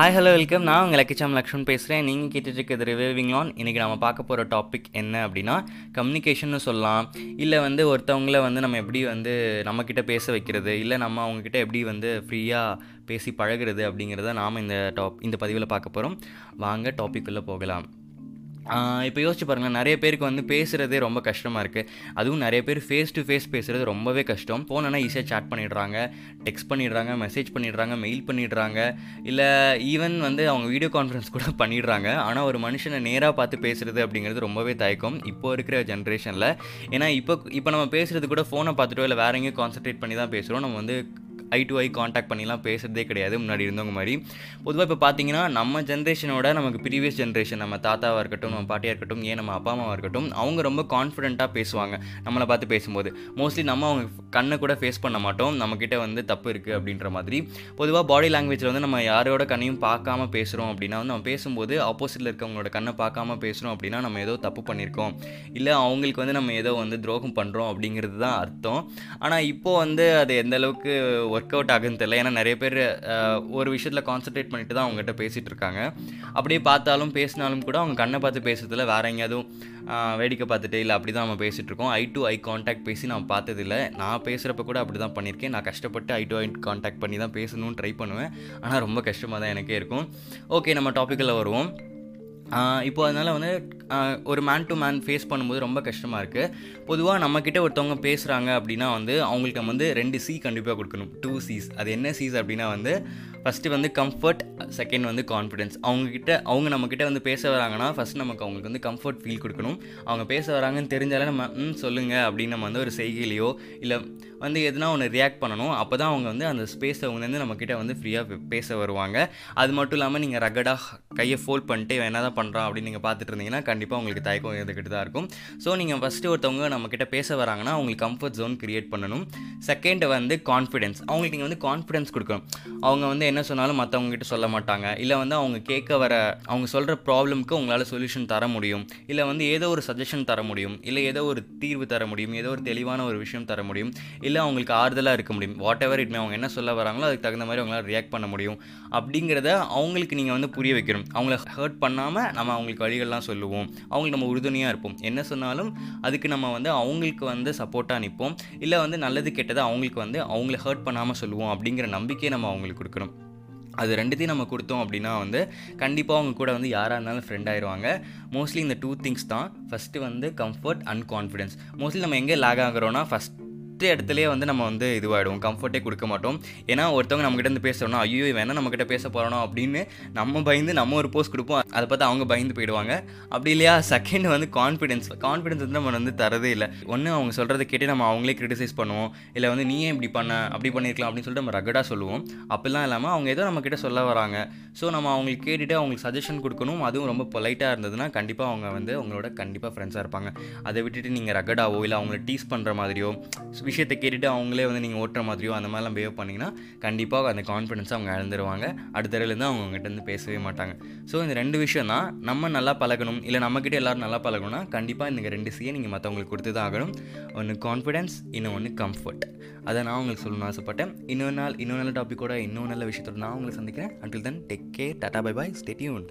Hi hello welcome நான் உங்கள் லக்கிச்சாம் லக்ஷ்மன் பேசுகிறேன் நீங்கள் கேட்டுட்டு இருக்கிறது ரிவைவிங் இன்றைக்கி நம்ம பார்க்க போகிற டாபிக் என்ன அப்படின்னா கம்யூனிகேஷன்னு சொல்லலாம். இல்லை வந்து ஒருத்தவங்கள வந்து நம்ம எப்படி வந்து நம்மக்கிட்ட பேச வைக்கிறது இல்லை நம்ம அவங்கக்கிட்ட எப்படி வந்து ஃப்ரீயாக பேசி பழகுறது அப்படிங்கிறத நாம் இந்த டாப் இந்த பதிவில் பார்க்க போகிறோம் வாங்க டாபிக்குள்ளே போகலாம். இப்போ யோசிச்சு பாருங்கள் நிறைய பேருக்கு வந்து பேசுகிறதே ரொம்ப கஷ்டமாக இருக்குது அதுவும் நிறைய பேர் ஃபேஸ் டு ஃபேஸ் பேசுகிறது ரொம்பவே கஷ்டம். ஃபோனா ஈஸியாக சேட் பண்ணிடுறாங்க டெக்ஸ்ட் பண்ணிடுறாங்க மெசேஜ் பண்ணிடுறாங்க மெயில் பண்ணிடுறாங்க. இல்லை ஈவன் வந்து அவங்க வீடியோ கான்ஃபரன்ஸ் கூட பண்ணிடுறாங்க. ஆனால் ஒரு மனுஷனை நேராக பார்த்து பேசுகிறது அப்படிங்கிறது ரொம்பவே தயக்கம். இப்போ இருக்கிற ஜென்ரேஷனில் ஏன்னா இப்போ இப்போ நம்ம பேசுகிறது கூட ஃபோனை பார்த்துட்டோ இல்லை வேற எங்கேயும் கான்சன்ட்ரேட் பண்ணி தான் பேசுகிறோம் நம்ம வந்து ஐ டு ஐ காண்டாக்ட் பண்ணிலாம் பேசுகிறதே கிடையாது முன்னாடி இருந்தவங்க மாதிரி. பொதுவாக இப்போ பார்த்தீங்கன்னா நம்ம ஜென்ரேஷனோட நமக்கு ப்ரீவியஸ் ஜென்ரேஷன் நம்ம தாத்தாவாக இருக்கட்டும் நம்ம பாட்டியாக இருக்கட்டும் ஏன் நம்ம அப்பா அம்மாவாக இருக்கட்டும் அவங்க ரொம்ப கான்ஃபிடென்ட்டாக பேசுவாங்க நம்மளை பார்த்து பேசும்போது. மோஸ்ட்லி நம்ம அவங்க கண்ணை கூட ஃபேஸ் பண்ண மாட்டோம் நம்மக்கிட்ட வந்து தப்பு இருக்குது அப்படின்ற மாதிரி. பொதுவாக பாடி லாங்குவேஜில் வந்து நம்ம யாரோட கண்ணையும் பார்க்காம பேசுகிறோம் அப்படின்னா வந்து நம்ம பேசும்போது ஆப்போசிட்டில் இருக்கவங்களோட கண்ணை பார்க்காம பேசுகிறோம் அப்படின்னா நம்ம ஏதோ தப்பு பண்ணியிருக்கோம் இல்லை அவங்களுக்கு வந்து நம்ம ஏதோ வந்து துரோகம் பண்ணுறோம் அப்படிங்கிறது தான் அர்த்தம். ஆனால் இப்போது வந்து அது எந்த அளவுக்கு ஒர்க் அவுட் ஆகுன்னு தெரியல. ஏன்னா நிறைய பேர் ஒரு விஷயத்தில் கான்சன்ட்ரேட் பண்ணிட்டு தான் அவங்ககிட்ட பேசிகிட்டு இருக்காங்க. அப்படியே பார்த்தாலும் பேசினாலும் கூட அவங்க கண்ணை பார்த்து பேசுறதுல வேற எங்கேயாவது வேடிக்கை பார்த்துட்டு இல்லை அப்படி தான் நம்ம பேசிகிட்டு இருக்கோம். ஐ டு ஐ காண்டாக்ட் பேசி நான் பார்த்ததில்ல. நான் பேசுகிறப்ப கூட அப்படி தான் பண்ணியிருக்கேன். நான் கஷ்டப்பட்டு ஐ டு ஐ காண்டாக்ட் பண்ணி தான் பேசணும்னு ட்ரை பண்ணுவேன். ஆனால் ரொம்ப கஷ்டமாக தான் எனக்கே இருக்கும். ஓகே நம்ம டாப்பிக்கில் வருவோம். இப்போ அதனால் வந்து ஒரு மேன் டு மேன் ஃபேஸ் பண்ணும்போது ரொம்ப கஷ்டமாக இருக்குது பொதுவாக நம்மக்கிட்ட ஒருத்தவங்க பேசுகிறாங்க அப்படின்னா வந்து அவங்களுக்கு வந்து ரெண்டு சி கண்டிப்பாக கொடுக்கணும். டூ சீஸ் அது என்ன சீஸ் அப்படின்னா வந்து ஃபஸ்ட்டு வந்து கம்ஃபர்ட் செகண்ட் வந்து கான்ஃபிடென்ஸ் அவங்கக்கிட்ட அவங்க நம்மக்கிட்ட வந்து பேச வராங்கன்னா ஃபஸ்ட் நமக்கு அவங்களுக்கு வந்து கம்ஃபர்ட் ஃபீல் கொடுக்கணும். அவங்க பேச வராங்கன்னு தெரிஞ்சாலே நம்ம ம் சொல்லுங்கள் அப்படின்னு நம்ம வந்து ஒரு செய்கையிலையோ இல்லை வந்து எதுனா ஒன்று ரியாக்ட் பண்ணணும். அப்போ தான் அவங்க வந்து அந்த ஸ்பேஸை அவங்க வந்து நம்மக்கிட்ட வந்து ஃப்ரீயாக பேச வருவாங்க. அது மட்டும் இல்லாமல் நீங்கள் ரகடாக கையை ஃபோல்ட் பண்ணிட்டு என்ன தான் பண்ணுறான் அப்படின்னு நீங்கள் பார்த்துட்டு இருந்தீங்கன்னா கண்டிப்பாக உங்களுக்கு தயக்கம் இருந்துக்கிட்டு தான் இருக்கும். ஸோ நீங்கள் ஃபஸ்ட்டு ஒருத்தவங்க நம்மக்கிட்ட பேச வராங்கன்னா அவங்களுக்கு கம்ஃபர்ட் ஜோன் க்ரியேட் பண்ணணும். செகண்ட் வந்து கான்ஃபிடென்ஸ் அவங்களுக்கு நீங்கள் வந்து கான்ஃபிடென்ஸ் கொடுக்கணும். அவங்க வந்து என்ன சொன்னாலும் மற்றவங்ககிட்ட சொல்ல மாட்டாங்க. இல்லை வந்து அவங்க கேட்க வர அவங்க சொல்கிற ப்ராப்ளம்க்கு உங்களால் சொல்யூஷன் தர முடியும். இல்லை வந்து ஏதோ ஒரு சஜஷன் தர முடியும். இல்லை ஏதோ ஒரு தீர்வு தர முடியும். ஏதோ ஒரு தெளிவான ஒரு விஷயம் தர முடியும். இல்லை அவங்களுக்கு ஆறுதலாக இருக்க முடியும். வாட் எவர் இட்மே அவங்க என்ன சொல்ல வராங்களோ அதுக்கு தகுந்த மாதிரி அவங்களால ரியாக்ட் பண்ண முடியும். அப்படிங்கிறத அவங்களுக்கு நீங்கள் வந்து புரிய வைக்கணும். அவங்கள ஹர்ட் பண்ணாமல் நம்ம அவங்களுக்கு வழிகள்லாம் சொல்லுவோம். அவங்களுக்கு நம்ம உறுதுணையாக இருப்போம். என்ன சொன்னாலும் அதுக்கு நம்ம வந்து அவங்களுக்கு வந்து சப்போர்ட்டாக நிற்போம் இல்லை வந்து நல்லது கெட்டதை அவங்களுக்கு வந்து அவங்கள ஹர்ட் பண்ணாமல் சொல்லுவோம் அப்படிங்கிற நம்பிக்கையை நம்ம அவங்களுக்கு கொடுக்கணும். அது ரெண்டுத்தையும் நம்ம கொடுத்தோம் அப்படின்னா வந்து கண்டிப்பாக அவங்க கூட வந்து யாராக இருந்தாலும் ஃப்ரெண்ட் ஆயிடுவாங்க மோஸ்ட்லி இந்த டூ திங்ஸ் தான். ஃபஸ்ட்டு வந்து கம்ஃபர்ட் அண்ட் கான்ஃபிடென்ஸ் மோஸ்ட்லி நம்ம எங்கே லேக் ஆகிறோன்னா ஃபஸ்ட் ஃபஸ்ட்டு இடத்துலேயே வந்து நம்ம வந்து இதுவாகிடுவோம் கம்ஃபர்ட்டே கொடுக்க மாட்டோம். ஏன்னா ஒருத்தவங்க நம்மகிட்ட இருந்து பேசுகிறோம்னா ஐயோ வேணா நம்மக்கிட்ட பேச போகிறோம் அப்படின்னு நம்ம பயந்து நம்ம ஒரு போஸ்ட் கொடுப்போம். அதை பார்த்து அவங்க பயந்து போயிடுவாங்க. அப்படி இல்லையா? செகண்ட் வந்து கான்ஃபிடென்ஸ் கான்ஃபிடென்ஸ் வந்து நம்ம வந்து தரதே இல்லை. ஒன்று அவங்க சொல்கிறத கேட்டு நம்ம அவங்களே கிரிட்டிசைஸ் பண்ணுவோம். இல்லை வந்து நீயே இப்படி பண்ண? அப்படி பண்ணியிருக்கலாம். அப்படின்னு சொல்லிட்டு நம்ம ரகடாக சொல்லுவோம். அப்படிலாம் இல்லாமல் அவங்க ஏதோ நம்மக்கிட்ட சொல்ல வராங்க. ஸோ நம்ம அவங்களுக்கு கேட்டுட்டு அவங்களுக்கு சஜஷன் கொடுக்கணும். அதுவும் ரொம்ப பொலைட்டாக இருந்ததுன்னா கண்டிப்பாக அவங்க வந்து அவங்களோட கண்டிப்பாக ஃப்ரெண்ட்ஸாக இருப்பாங்க. அதை விட்டுட்டு நீங்கள் ரகடாவோ இல்லை அவங்கள டீஸ் பண்ணுற மாதிரியோ விஷயத்தை கேட்டுட்டு அவங்களே வந்து நீங்கள் ஓட்டுற மாதிரியோ அந்த மாதிரிலாம் பிஹேவ் பண்ணிங்கன்னா கண்டிப்பாக அந்த கான்ஃபிடென்ஸை அவங்க இழந்துருவாங்க. அடுத்த தடவைலேருந்து அவங்க அவங்ககிட்ட வந்து பேசவே மாட்டாங்க. ஸோ இந்த ரெண்டு விஷயம் தான். நம்ம நல்லா பழகணும். இல்லை நம்மக்கிட்ட எல்லோரும் நல்லா பழகணும்னா கண்டிப்பாக இந்த ரெண்டு சியை நீங்கள் மற்றவங்களுக்கு கொடுத்து தான் ஆகணும். ஒன்று கான்ஃபிடென்ஸ் இன்னும் ஒன்று கம்ஃபர்ட் அதை நான் உங்களுக்கு சொல்லணும்னு ஆசைப்பட்டேன். இன்னொரு நாள் இன்னொரு நல்ல டாப்பிக்கோட இன்னொரு நல்ல விஷயத்தோட நான் உங்களை சந்திக்கிறேன். Until then take care tata bye bye stay tuned